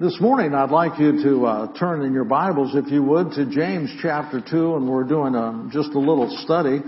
This morning, I'd like you to uh, turn in your Bibles, if you would, to James chapter 2, and we're doing a, just a little study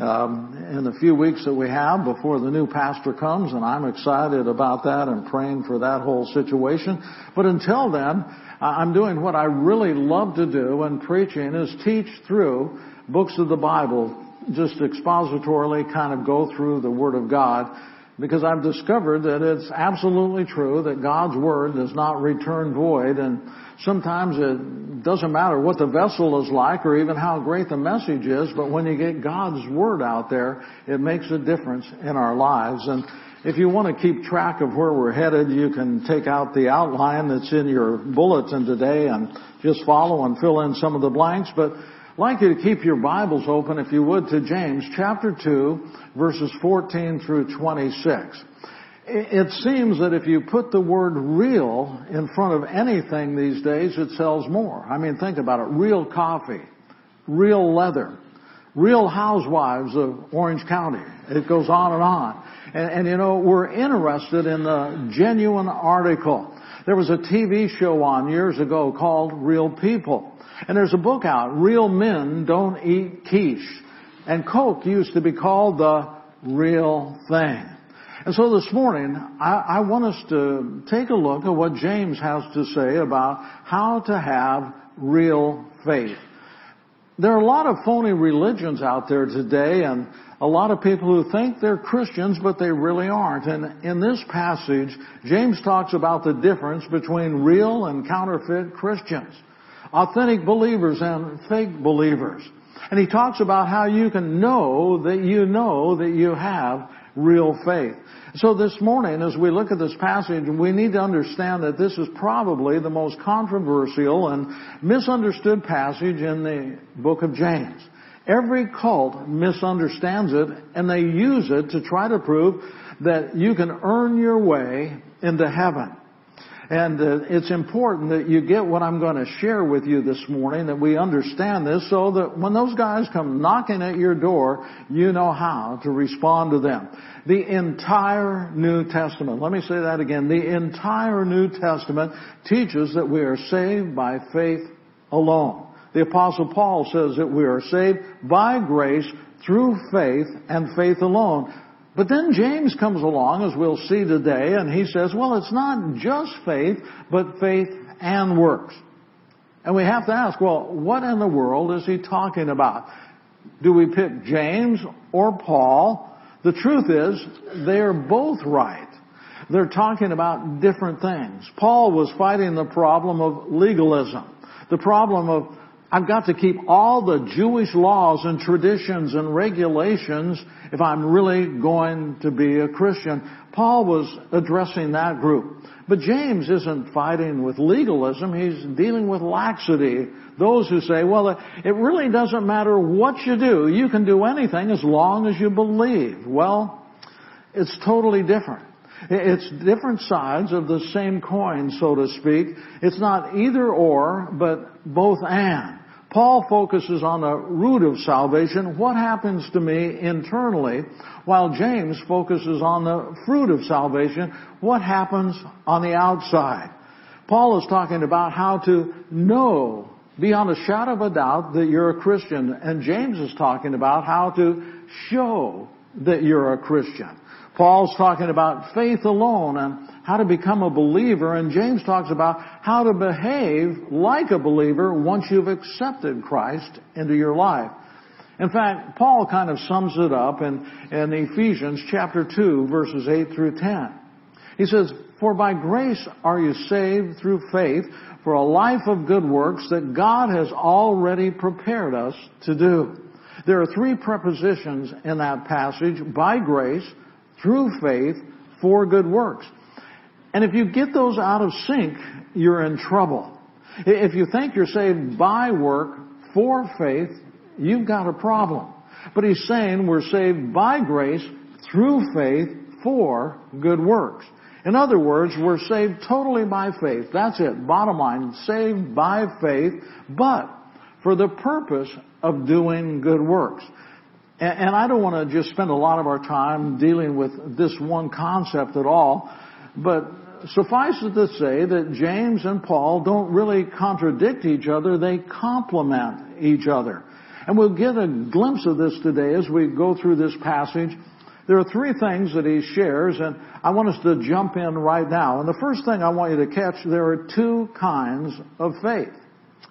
um, in the few weeks that we have before the new pastor comes, and I'm excited about that and praying for that whole situation. But until then, I'm doing what I really love to do, and preaching is teach through books of the Bible, just expositorily kind of go through the Word of God because I've discovered that it's absolutely true that God's Word does not return void and sometimes it doesn't matter what the vessel is like or even how great the message is, but when you get God's Word out there, it makes a difference in our lives. And if you want to keep track of where we're headed, you can take out the outline that's in your bulletin today and just follow and fill in some of the blanks, but like you to keep your Bibles open, if you would, to James chapter 2, verses 14 through 26. It seems that if you put the word real in front of anything these days, it sells more. I mean, think about it. Real coffee, real leather, real housewives of Orange County. It goes on and on. And, and you know, we're interested in the genuine article. There was a TV show on years ago called Real People. And there's a book out, Real Men Don't Eat Quiche. And Coke used to be called the real thing. And so this morning, I, I, want us to take a look at what James has to say about how to have real faith. There are a lot of phony religions out there today and a lot of people who think they're Christians, but they really aren't. And in this passage, James talks about the difference between real and counterfeit Christians authentic believers and fake believers. And he talks about how you can know that you know that you have real faith. So this morning, as we look at this passage, we need to understand that this is probably the most controversial and misunderstood passage in the book of James. Every cult misunderstands it and they use it to try to prove that you can earn your way into heaven. And uh, it's important that you get what I'm going to share with you this morning, that we understand this so that when those guys come knocking at your door, you know how to respond to them. The entire New Testament, let me say that again, the entire New Testament teaches that we are saved by faith alone. The apostle Paul says that we are saved by grace through faith and faith alone. But then James comes along, as we'll see today, and he says, well, it's not just faith, but faith and works. And we have to ask, well, what in the world is he talking about? Do we pick James or Paul? The truth is, they're both right. They're talking about different things. Paul was fighting the problem of legalism, the problem of I've got to keep all the Jewish laws and traditions and regulations if I'm really going to be a Christian. Paul was addressing that group. But James isn't fighting with legalism, he's dealing with laxity. Those who say, well, it really doesn't matter what you do, you can do anything as long as you believe. Well, it's totally different. It's different sides of the same coin, so to speak. It's not either or, but both and. Paul focuses on the root of salvation, what happens to me internally, while James focuses on the fruit of salvation, what happens on the outside. Paul is talking about how to know beyond a shadow of a doubt that you're a Christian, and James is talking about how to show that you're a Christian. Paul's talking about faith alone and how to become a believer, and James talks about how to behave like a believer once you've accepted Christ into your life. In fact, Paul kind of sums it up in, in Ephesians chapter 2 verses 8 through 10. He says, For by grace are you saved through faith for a life of good works that God has already prepared us to do. There are three prepositions in that passage, by grace, through faith for good works. And if you get those out of sync, you're in trouble. If you think you're saved by work for faith, you've got a problem. But he's saying we're saved by grace through faith for good works. In other words, we're saved totally by faith. That's it. Bottom line, saved by faith, but for the purpose of doing good works. And, I don't want to just spend a lot of our time dealing with this one concept at all, but suffice it to say that James and Paul don't really contradict each other, they complement each other. And we'll get a glimpse of this today as we go through this passage. There are three things that he shares, and I want us to jump in right now. And the first thing I want you to catch, there are two kinds of faith.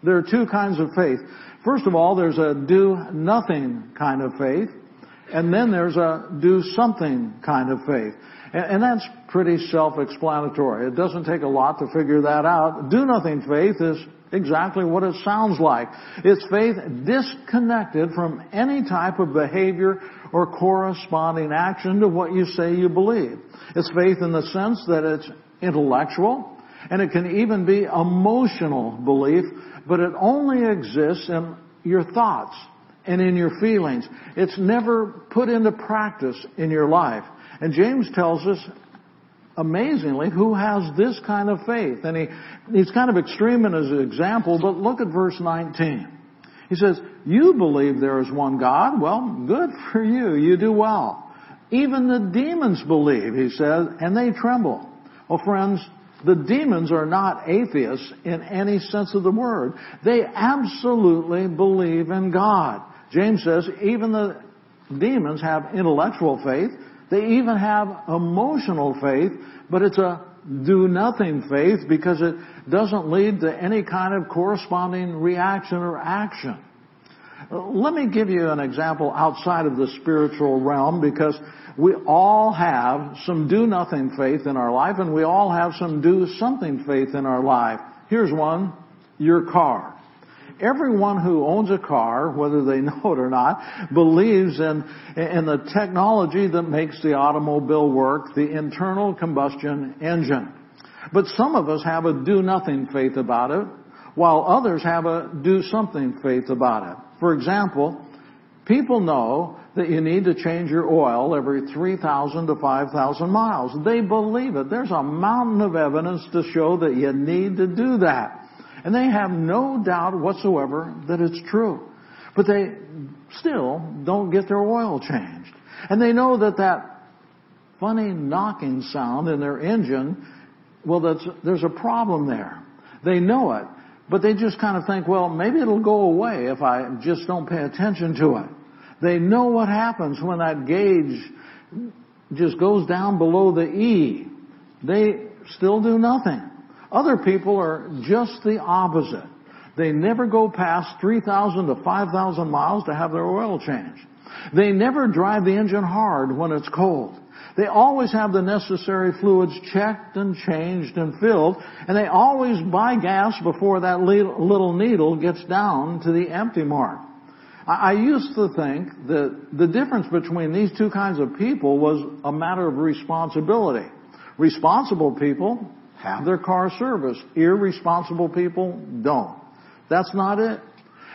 There are two kinds of faith. First of all, there's a do nothing kind of faith, and then there's a do something kind of faith. And, that's pretty self-explanatory. It doesn't take a lot to figure that out. Do nothing faith is exactly what it sounds like. It's faith disconnected from any type of behavior or corresponding action to what you say you believe. It's faith in the sense that it's intellectual and it can even be emotional belief, but it only exists in your thoughts and in your feelings. It's never put into practice in your life. And James tells us, amazingly, who has this kind of faith. And he, he's kind of extreme in his example, but look at verse 19. He says, you believe there is one God. Well, good for you. You do well. Even the demons believe, he says, and they tremble. Well, friends, the demons are not atheists in any sense of the word. They absolutely believe in God. James says even the demons have intellectual faith. They even have emotional faith, but it's a do nothing faith because it doesn't lead to any kind of corresponding reaction or action. Let me give you an example outside of the spiritual realm because we all have some do nothing faith in our life and we all have some do something faith in our life. Here's one, your car. Everyone who owns a car, whether they know it or not, believes in, in the technology that makes the automobile work, the internal combustion engine. But some of us have a do nothing faith about it, while others have a do something faith about it. For example, people know that you need to change your oil every 3,000 to 5,000 miles. They believe it. There's a mountain of evidence to show that you need to do that. And they have no doubt whatsoever that it's true. But they still don't get their oil changed. And they know that that funny knocking sound in their engine, well, there's a problem there. They know it. But they just kind of think, well, maybe it'll go away if I just don't pay attention to it. They know what happens when that gauge just goes down below the E. They still do nothing. Other people are just the opposite. They never go past 3,000 to 5,000 miles to have their oil changed. They never drive the engine hard when it's cold. They always have the necessary fluids checked and changed and filled, and they always buy gas before that little needle gets down to the empty mark. I used to think that the difference between these two kinds of people was a matter of responsibility. Responsible people have their car serviced. Irresponsible people don't. That's not it.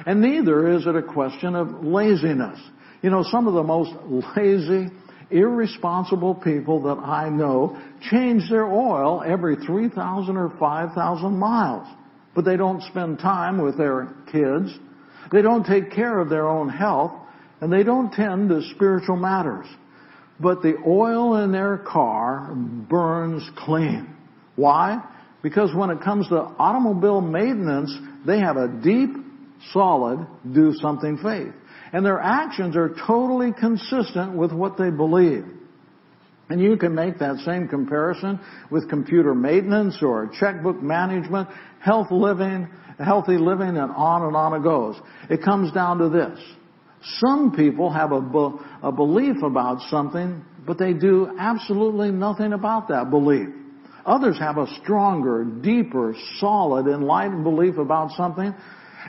And neither is it a question of laziness. You know, some of the most lazy, irresponsible people that I know change their oil every 3,000 or 5,000 miles. But they don't spend time with their kids. They don't take care of their own health. And they don't tend to spiritual matters. But the oil in their car burns clean. Why? Because when it comes to automobile maintenance, they have a deep, solid, do something faith. And their actions are totally consistent with what they believe. And you can make that same comparison with computer maintenance or checkbook management, health living, healthy living, and on and on it goes. It comes down to this. Some people have a, be- a belief about something, but they do absolutely nothing about that belief. Others have a stronger, deeper, solid, enlightened belief about something,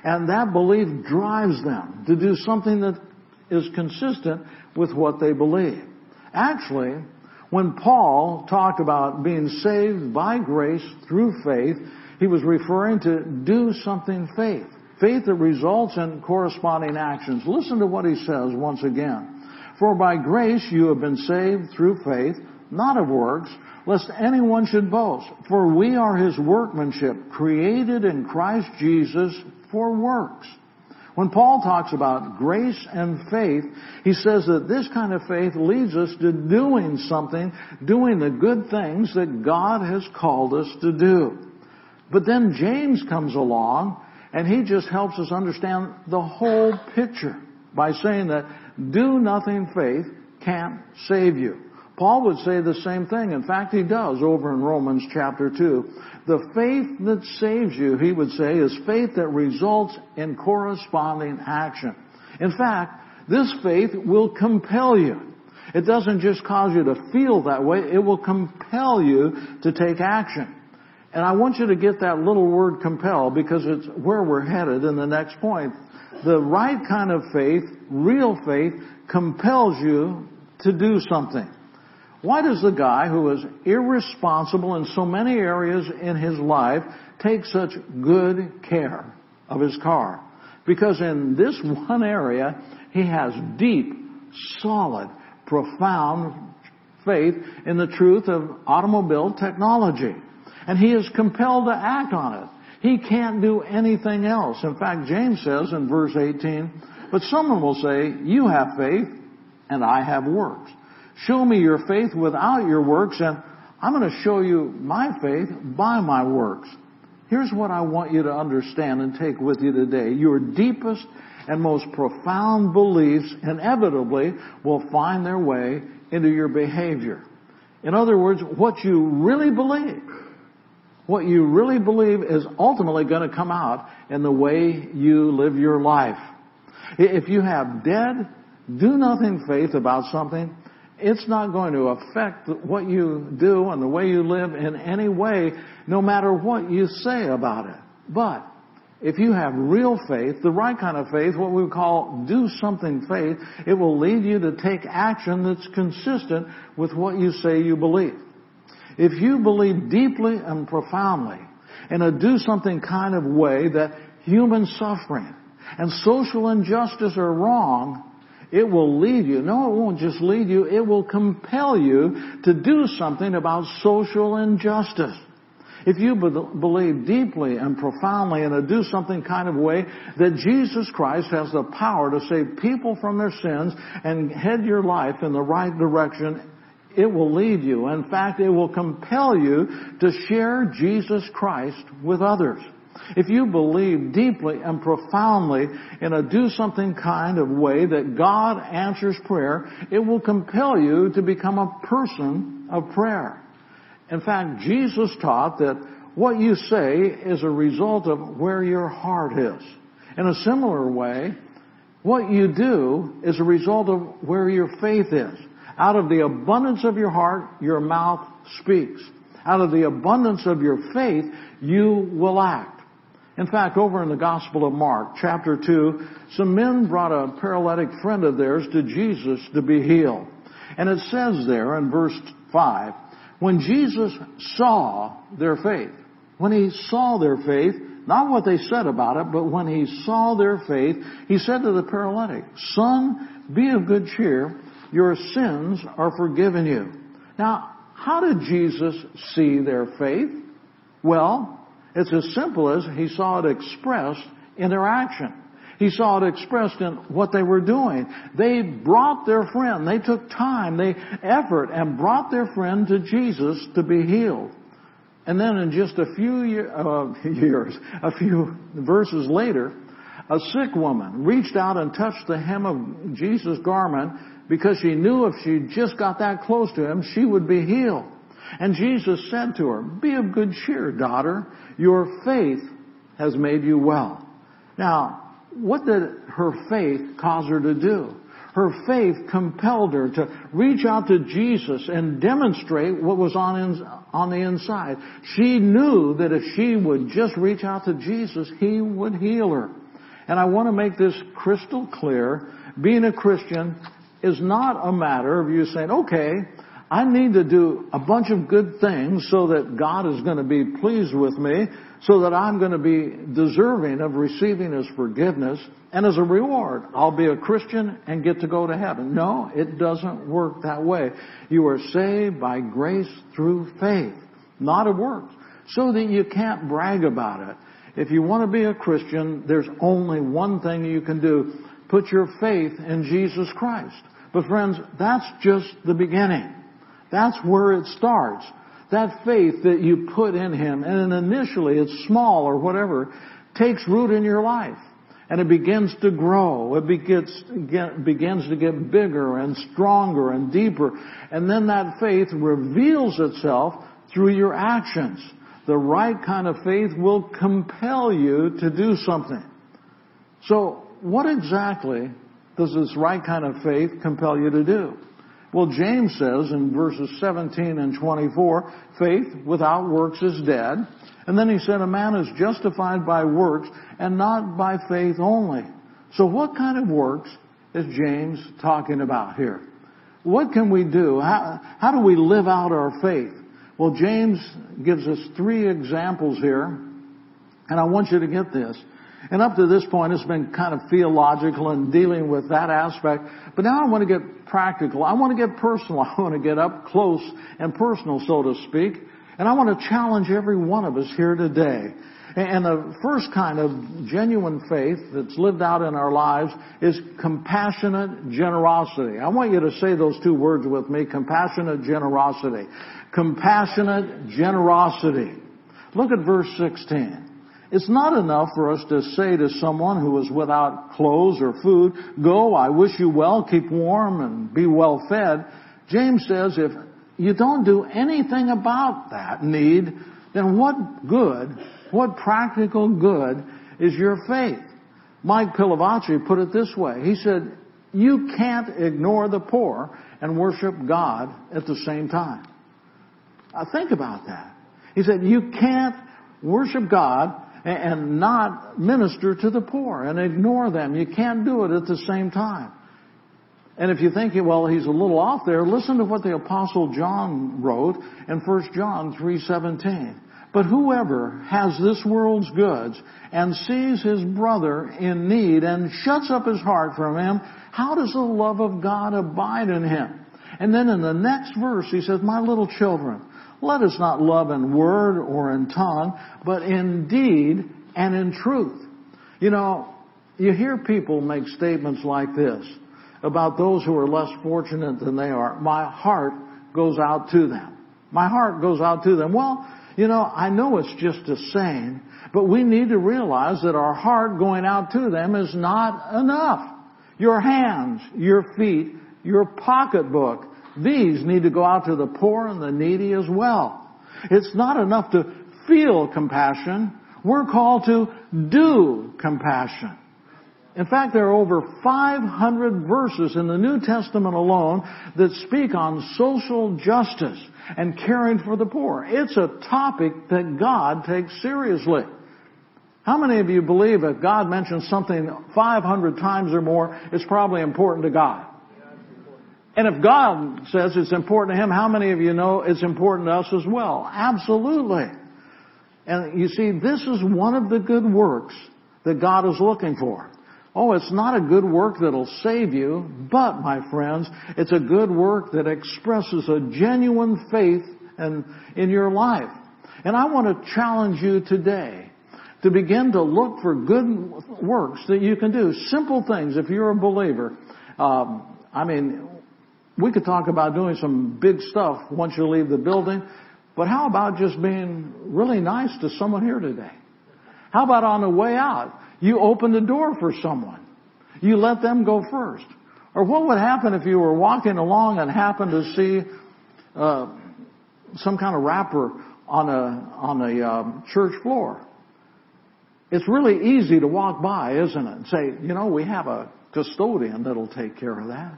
and that belief drives them to do something that is consistent with what they believe. Actually, when Paul talked about being saved by grace through faith, he was referring to do something faith. Faith that results in corresponding actions. Listen to what he says once again. For by grace you have been saved through faith, not of works, lest anyone should boast. For we are his workmanship, created in Christ Jesus for works, When Paul talks about grace and faith, he says that this kind of faith leads us to doing something, doing the good things that God has called us to do. But then James comes along and he just helps us understand the whole picture by saying that do nothing faith can't save you. Paul would say the same thing. In fact, he does over in Romans chapter 2. The faith that saves you, he would say, is faith that results in corresponding action. In fact, this faith will compel you. It doesn't just cause you to feel that way, it will compel you to take action. And I want you to get that little word compel because it's where we're headed in the next point. The right kind of faith, real faith, compels you to do something. Why does the guy who is irresponsible in so many areas in his life take such good care of his car? Because in this one area, he has deep, solid, profound faith in the truth of automobile technology. And he is compelled to act on it. He can't do anything else. In fact, James says in verse 18, but someone will say, you have faith and I have works. Show me your faith without your works and I'm going to show you my faith by my works. Here's what I want you to understand and take with you today. Your deepest and most profound beliefs inevitably will find their way into your behavior. In other words, what you really believe, what you really believe is ultimately going to come out in the way you live your life. If you have dead, do nothing faith about something, it's not going to affect what you do and the way you live in any way, no matter what you say about it. But if you have real faith, the right kind of faith, what we call do something faith, it will lead you to take action that's consistent with what you say you believe. If you believe deeply and profoundly in a do something kind of way that human suffering and social injustice are wrong, it will lead you. No, it won't just lead you. It will compel you to do something about social injustice. If you be- believe deeply and profoundly in a do something kind of way that Jesus Christ has the power to save people from their sins and head your life in the right direction, it will lead you. In fact, it will compel you to share Jesus Christ with others. If you believe deeply and profoundly in a do something kind of way that God answers prayer, it will compel you to become a person of prayer. In fact, Jesus taught that what you say is a result of where your heart is. In a similar way, what you do is a result of where your faith is. Out of the abundance of your heart, your mouth speaks. Out of the abundance of your faith, you will act. In fact, over in the Gospel of Mark, chapter 2, some men brought a paralytic friend of theirs to Jesus to be healed. And it says there in verse 5, when Jesus saw their faith, when he saw their faith, not what they said about it, but when he saw their faith, he said to the paralytic, Son, be of good cheer, your sins are forgiven you. Now, how did Jesus see their faith? Well, it's as simple as he saw it expressed in their action. He saw it expressed in what they were doing. They brought their friend, they took time, they effort and brought their friend to Jesus to be healed. And then in just a few year, uh, years, a few verses later, a sick woman reached out and touched the hem of Jesus' garment because she knew if she just got that close to him, she would be healed. And Jesus said to her, be of good cheer, daughter. Your faith has made you well. Now, what did her faith cause her to do? Her faith compelled her to reach out to Jesus and demonstrate what was on, in, on the inside. She knew that if she would just reach out to Jesus, He would heal her. And I want to make this crystal clear. Being a Christian is not a matter of you saying, okay, I need to do a bunch of good things so that God is going to be pleased with me, so that I'm going to be deserving of receiving His forgiveness, and as a reward, I'll be a Christian and get to go to heaven. No, it doesn't work that way. You are saved by grace through faith, not of works, so that you can't brag about it. if you want to be a Christian, there's only one thing you can do. Put your faith in Jesus Christ. But friends, that's just the beginning. That's where it starts. That faith that you put in Him, and initially it's small or whatever, takes root in your life. And it begins to grow. It begins, begins to get bigger and stronger and deeper. And then that faith reveals itself through your actions. The right kind of faith will compel you to do something. So, what exactly does this right kind of faith compel you to do? Well, James says in verses 17 and 24, faith without works is dead. And then he said, a man is justified by works and not by faith only. So what kind of works is James talking about here? What can we do? How, how do we live out our faith? Well, James gives us three examples here, and I want you to get this. And up to this point, it's been kind of theological and dealing with that aspect. But now I want to get practical. I want to get personal. I want to get up close and personal, so to speak. And I want to challenge every one of us here today. And the first kind of genuine faith that's lived out in our lives is compassionate generosity. I want you to say those two words with me, compassionate generosity. Compassionate generosity. Look at verse 16. It's not enough for us to say to someone who is without clothes or food, go, I wish you well, keep warm and be well fed. James says if you don't do anything about that need, then what good, what practical good is your faith? Mike Pilavachi put it this way. He said, you can't ignore the poor and worship God at the same time. Now think about that. He said, you can't worship God and not minister to the poor and ignore them. You can't do it at the same time. And if you think, well, he's a little off there, listen to what the apostle John wrote in 1 John 3:17. But whoever has this world's goods and sees his brother in need and shuts up his heart from him, how does the love of God abide in him? And then in the next verse, he says, My little children, let us not love in word or in tongue, but in deed and in truth. You know, you hear people make statements like this about those who are less fortunate than they are. My heart goes out to them. My heart goes out to them. Well, you know, I know it's just a saying, but we need to realize that our heart going out to them is not enough. Your hands, your feet, your pocketbook, these need to go out to the poor and the needy as well. It's not enough to feel compassion. We're called to do compassion. In fact, there are over 500 verses in the New Testament alone that speak on social justice and caring for the poor. It's a topic that God takes seriously. How many of you believe if God mentions something 500 times or more, it's probably important to God? And if God says it's important to Him, how many of you know it's important to us as well? Absolutely. And you see, this is one of the good works that God is looking for. Oh, it's not a good work that'll save you, but, my friends, it's a good work that expresses a genuine faith in, in your life. And I want to challenge you today to begin to look for good works that you can do. Simple things, if you're a believer. Um, I mean, we could talk about doing some big stuff once you leave the building, but how about just being really nice to someone here today? How about on the way out, you open the door for someone? You let them go first. Or what would happen if you were walking along and happened to see uh, some kind of wrapper on a on a um, church floor? It's really easy to walk by, isn't it? And say, you know, we have a custodian that'll take care of that.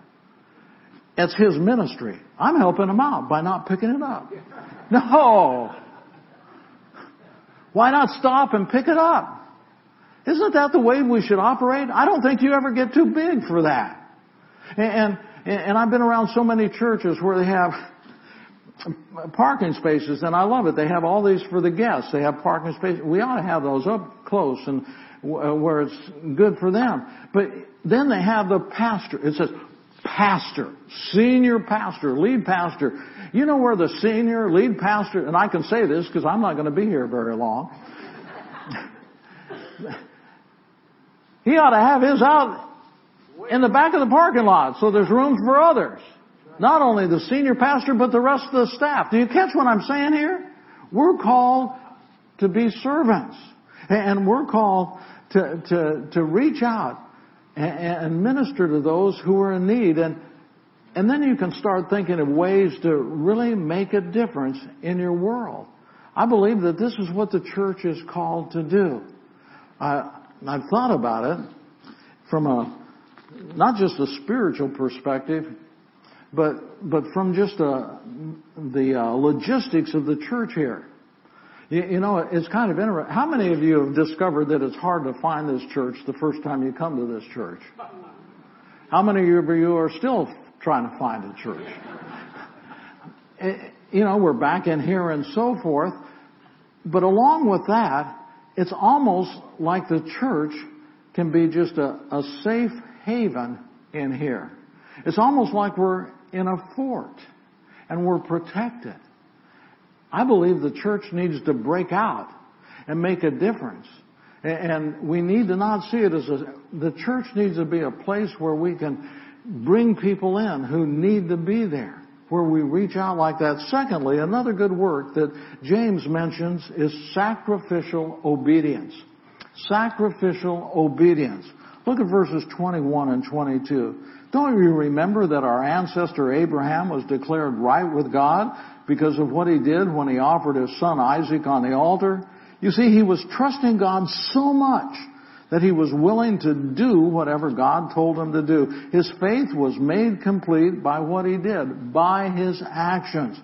It's his ministry. I'm helping him out by not picking it up. No. Why not stop and pick it up? Isn't that the way we should operate? I don't think you ever get too big for that. And, and, and I've been around so many churches where they have parking spaces and I love it. They have all these for the guests. They have parking spaces. We ought to have those up close and uh, where it's good for them. But then they have the pastor. It says pastor, senior pastor, lead pastor. You know where the senior lead pastor, and I can say this because I'm not going to be here very long. he ought to have his out in the back of the parking lot so there's room for others. Not only the senior pastor, but the rest of the staff. Do you catch what I'm saying here? We're called to be servants. And we're called to, to, to reach out and, minister to those who are in need. And, and then you can start thinking of ways to really make a difference in your world. I believe that this is what the church is called to do. I, I've thought about it from a, not just a spiritual perspective, but, but from just a, the uh, logistics of the church here. You, you know, it's kind of interesting. How many of you have discovered that it's hard to find this church the first time you come to this church? How many of you are still trying to find a church? Eh, you know, we're back in here and so forth. But along with that, it's almost like the church can be just a, a safe haven in here. It's almost like we're in a fort and we're protected. I believe the church needs to break out and make a difference. And we need to not see it as a, the church needs to be a place where we can bring people in who need to be there, where we reach out like that. Secondly, another good work that James mentions is sacrificial obedience. Sacrificial obedience. Look at verses 21 and 22. Don't you remember that our ancestor Abraham was declared right with God because of what he did when he offered his son Isaac on the altar? You see, he was trusting God so much that he was willing to do whatever God told him to do. His faith was made complete by what he did, by his actions.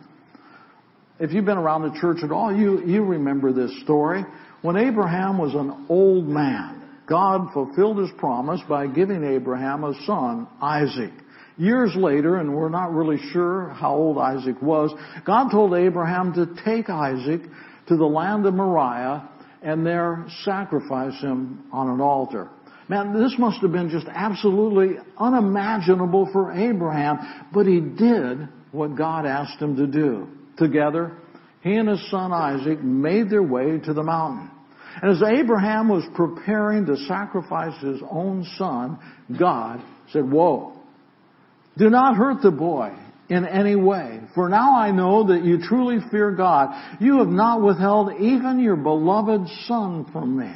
If you've been around the church at all, you, you remember this story. When Abraham was an old man, God fulfilled his promise by giving Abraham a son, Isaac. Years later, and we're not really sure how old Isaac was, God told Abraham to take Isaac to the land of Moriah and there sacrifice him on an altar. Man, this must have been just absolutely unimaginable for Abraham, but he did what God asked him to do. Together, he and his son Isaac made their way to the mountain. And as Abraham was preparing to sacrifice his own son, God said, Whoa, do not hurt the boy in any way. For now I know that you truly fear God. You have not withheld even your beloved son from me.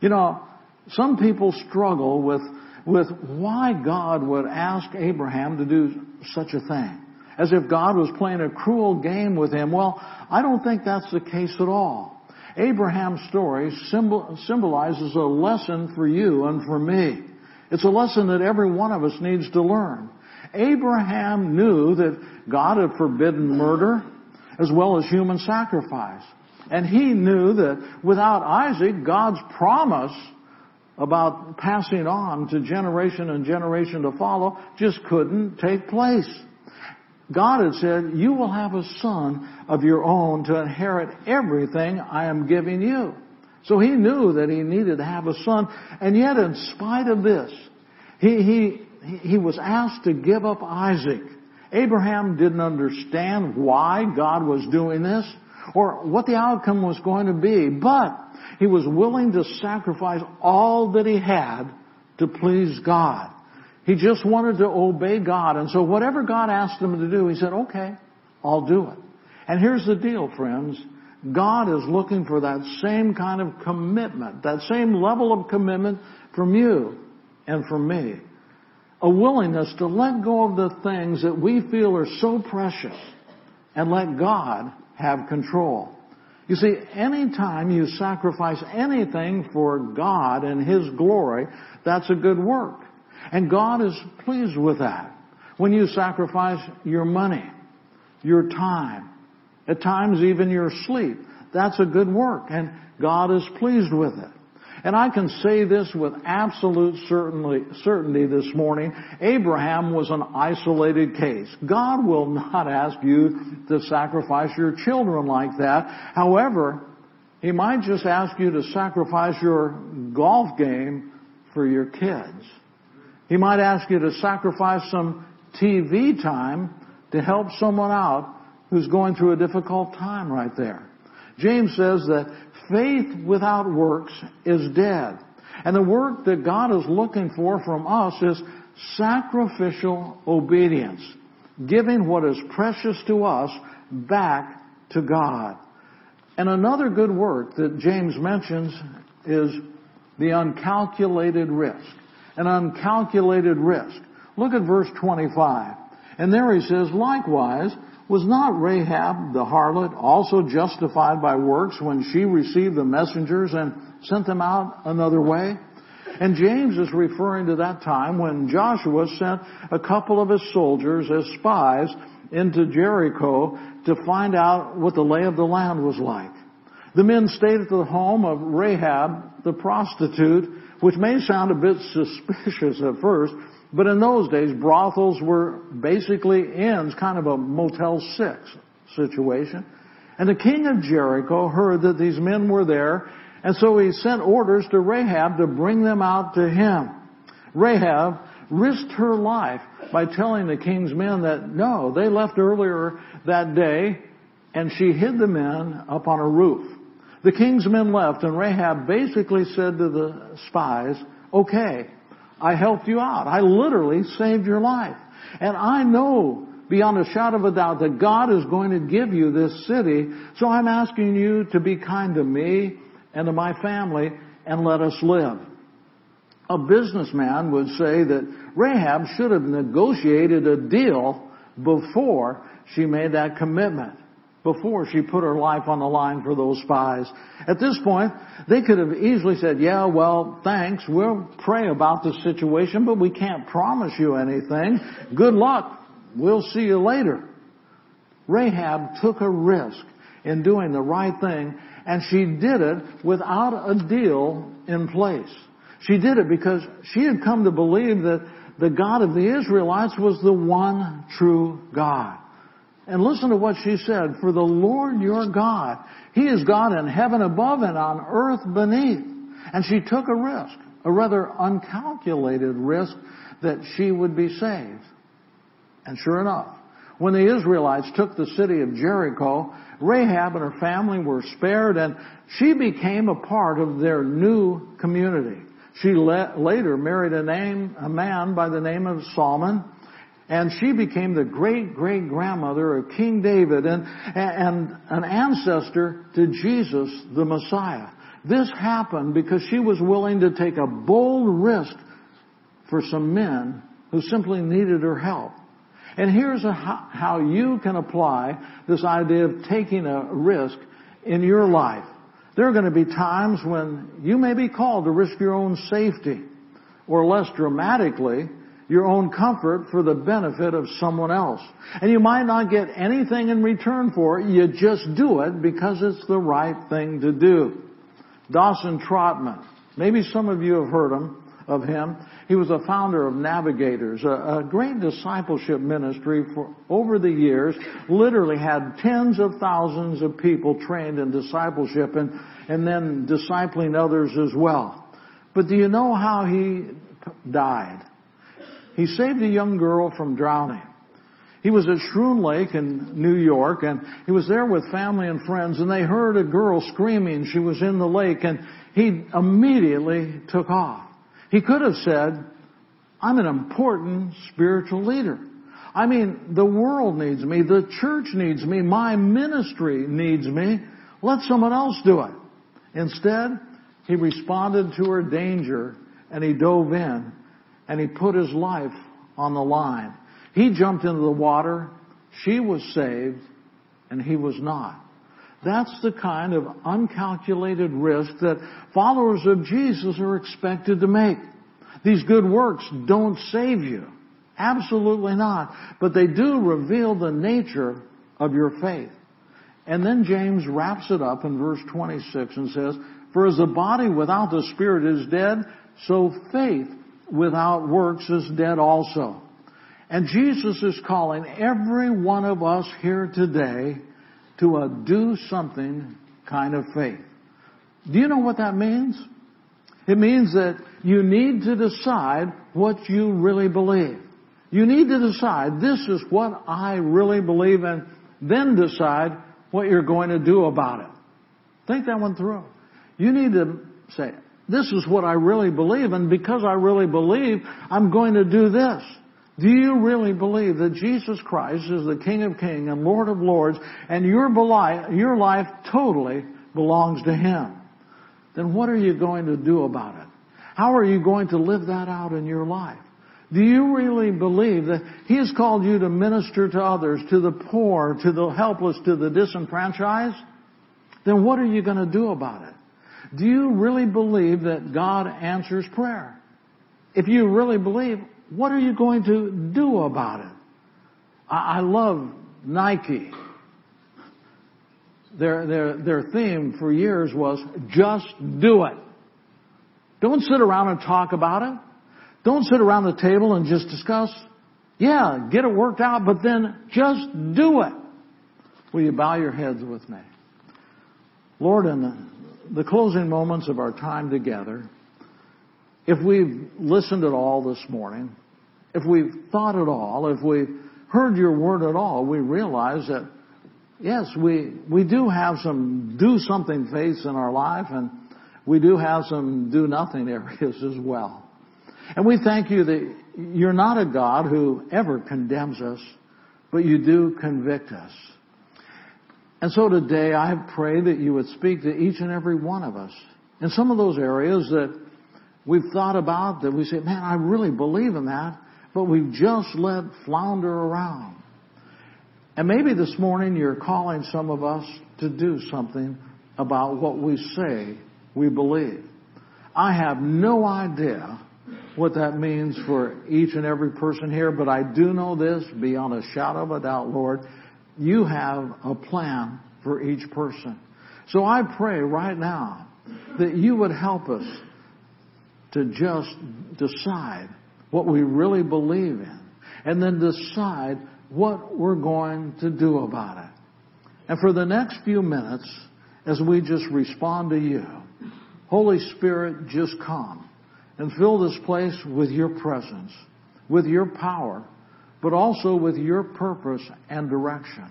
You know, some people struggle with, with why God would ask Abraham to do such a thing. As if God was playing a cruel game with him. Well, I don't think that's the case at all. Abraham's story symbol, symbolizes a lesson for you and for me. It's a lesson that every one of us needs to learn. Abraham knew that God had forbidden murder as well as human sacrifice. And he knew that without Isaac, God's promise about passing on to generation and generation to follow just couldn't take place. God had said, you will have a son of your own to inherit everything I am giving you. So he knew that he needed to have a son, and yet in spite of this, he, he, he was asked to give up Isaac. Abraham didn't understand why God was doing this or what the outcome was going to be, but he was willing to sacrifice all that he had to please God. He just wanted to obey God. And so whatever God asked him to do, he said, okay, I'll do it. And here's the deal, friends. God is looking for that same kind of commitment, that same level of commitment from you and from me. A willingness to let go of the things that we feel are so precious and let God have control. You see, anytime you sacrifice anything for God and His glory, that's a good work. And God is pleased with that. When you sacrifice your money, your time, at times even your sleep, that's a good work and God is pleased with it. And I can say this with absolute certainty certainty this morning. Abraham was an isolated case. God will not ask you to sacrifice your children like that. However, He might just ask you to sacrifice your golf game for your kids. He might ask you to sacrifice some TV time to help someone out who's going through a difficult time right there. James says that faith without works is dead. And the work that God is looking for from us is sacrificial obedience, giving what is precious to us back to God. And another good work that James mentions is the uncalculated risk. An uncalculated risk. Look at verse 25. And there he says, likewise, was not Rahab the harlot also justified by works when she received the messengers and sent them out another way? And James is referring to that time when Joshua sent a couple of his soldiers as spies into Jericho to find out what the lay of the land was like. The men stayed at the home of Rahab, the prostitute, which may sound a bit suspicious at first, but in those days, brothels were basically inns, kind of a Motel 6 situation. And the king of Jericho heard that these men were there, and so he sent orders to Rahab to bring them out to him. Rahab risked her life by telling the king's men that no, they left earlier that day, and she hid the men up on a roof. The king's men left, and Rahab basically said to the spies, okay, I helped you out. I literally saved your life. And I know beyond a shadow of a doubt that God is going to give you this city. So I'm asking you to be kind to me and to my family and let us live. A businessman would say that Rahab should have negotiated a deal before she made that commitment before she put her life on the line for those spies. At this point, they could have easily said, yeah, well, thanks, we'll pray about the situation, but we can't promise you anything. Good luck. We'll see you later. Rahab took a risk in doing the right thing, and she did it without a deal in place. She did it because she had come to believe that the God of the Israelites was the one true God. And listen to what she said. For the Lord your God, He is God in heaven above and on earth beneath. And she took a risk, a rather uncalculated risk that she would be saved. And sure enough, when the Israelites took the city of Jericho, Rahab and her family were spared and she became a part of their new community. She later married a name, a man by the name of Solomon and she became the great great grandmother of King David and, and an ancestor to Jesus the Messiah. This happened because she was willing to take a bold risk for some men who simply needed her help. And here's a, how you can apply this idea of taking a risk in your life. There are going to be times when you may be called to risk your own safety, or less dramatically, your own comfort for the benefit of someone else. And you might not get anything in return for it, you just do it because it's the right thing to do. Dawson Trotman, maybe some of you have heard him, of him. He was a founder of Navigators, a, a great discipleship ministry for over the years, literally had tens of thousands of people trained in discipleship and, and then discipling others as well. But do you know how he died? He saved a young girl from drowning. He was at Schroon Lake in New York and he was there with family and friends and they heard a girl screaming. She was in the lake and he immediately took off. He could have said, I'm an important spiritual leader. I mean, the world needs me. The church needs me. My ministry needs me. Let someone else do it. Instead, he responded to her danger and he dove in and he put his life on the line. He jumped into the water, she was saved, and he was not. That's the kind of uncalculated risk that followers of Jesus are expected to make. These good works don't save you. Absolutely not. But they do reveal the nature of your faith. And then James wraps it up in verse 26 and says, For as the body without the spirit is dead, so faith without works is dead also. And Jesus is calling every one of us here today to a do something kind of faith. Do you know what that means? It means that you need to decide what you really believe. You need to decide this is what I really believe and then decide what you're going to do about it. Think that one through. You need to say, this is what I really believe, and because I really believe, I'm going to do this. Do you really believe that Jesus Christ is the King of Kings and Lord of Lords, and your, your life totally belongs to Him? Then what are you going to do about it? How are you going to live that out in your life? Do you really believe that He has called you to minister to others, to the poor, to the helpless, to the disenfranchised? Then what are you going to do about it? Do you really believe that God answers prayer? If you really believe, what are you going to do about it? I, I love Nike. Their, their, their theme for years was just do it. Don't sit around and talk about it. Don't sit around the table and just discuss. Yeah, get it worked out, but then just do it. Will you bow your heads with me? Lord, in the, the closing moments of our time together, if we've listened at all this morning, if we've thought at all, if we've heard your word at all, we realize that yes, we, we do have some do something faiths in our life and we do have some do nothing areas as well. And we thank you that you're not a God who ever condemns us, but you do convict us. And so today I pray that you would speak to each and every one of us in some of those areas that we've thought about that we say, man, I really believe in that, but we've just let flounder around. And maybe this morning you're calling some of us to do something about what we say we believe. I have no idea what that means for each and every person here, but I do know this beyond a shadow of a doubt, Lord you have a plan for each person. So I pray right now that you would help us to just decide what we really believe in and then decide what we're going to do about it. And for the next few minutes, as we just respond to you, Holy Spirit, just come and fill this place with your presence, with your power, but also with your purpose and direction.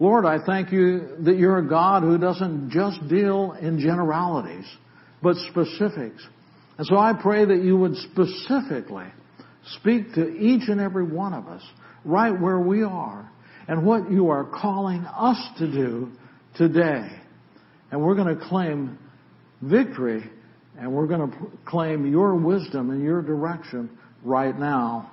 Lord, I thank you that you're a God who doesn't just deal in generalities, but specifics. And so I pray that you would specifically speak to each and every one of us right where we are and what you are calling us to do today. And we're going to claim victory and we're going to claim your wisdom and your direction right now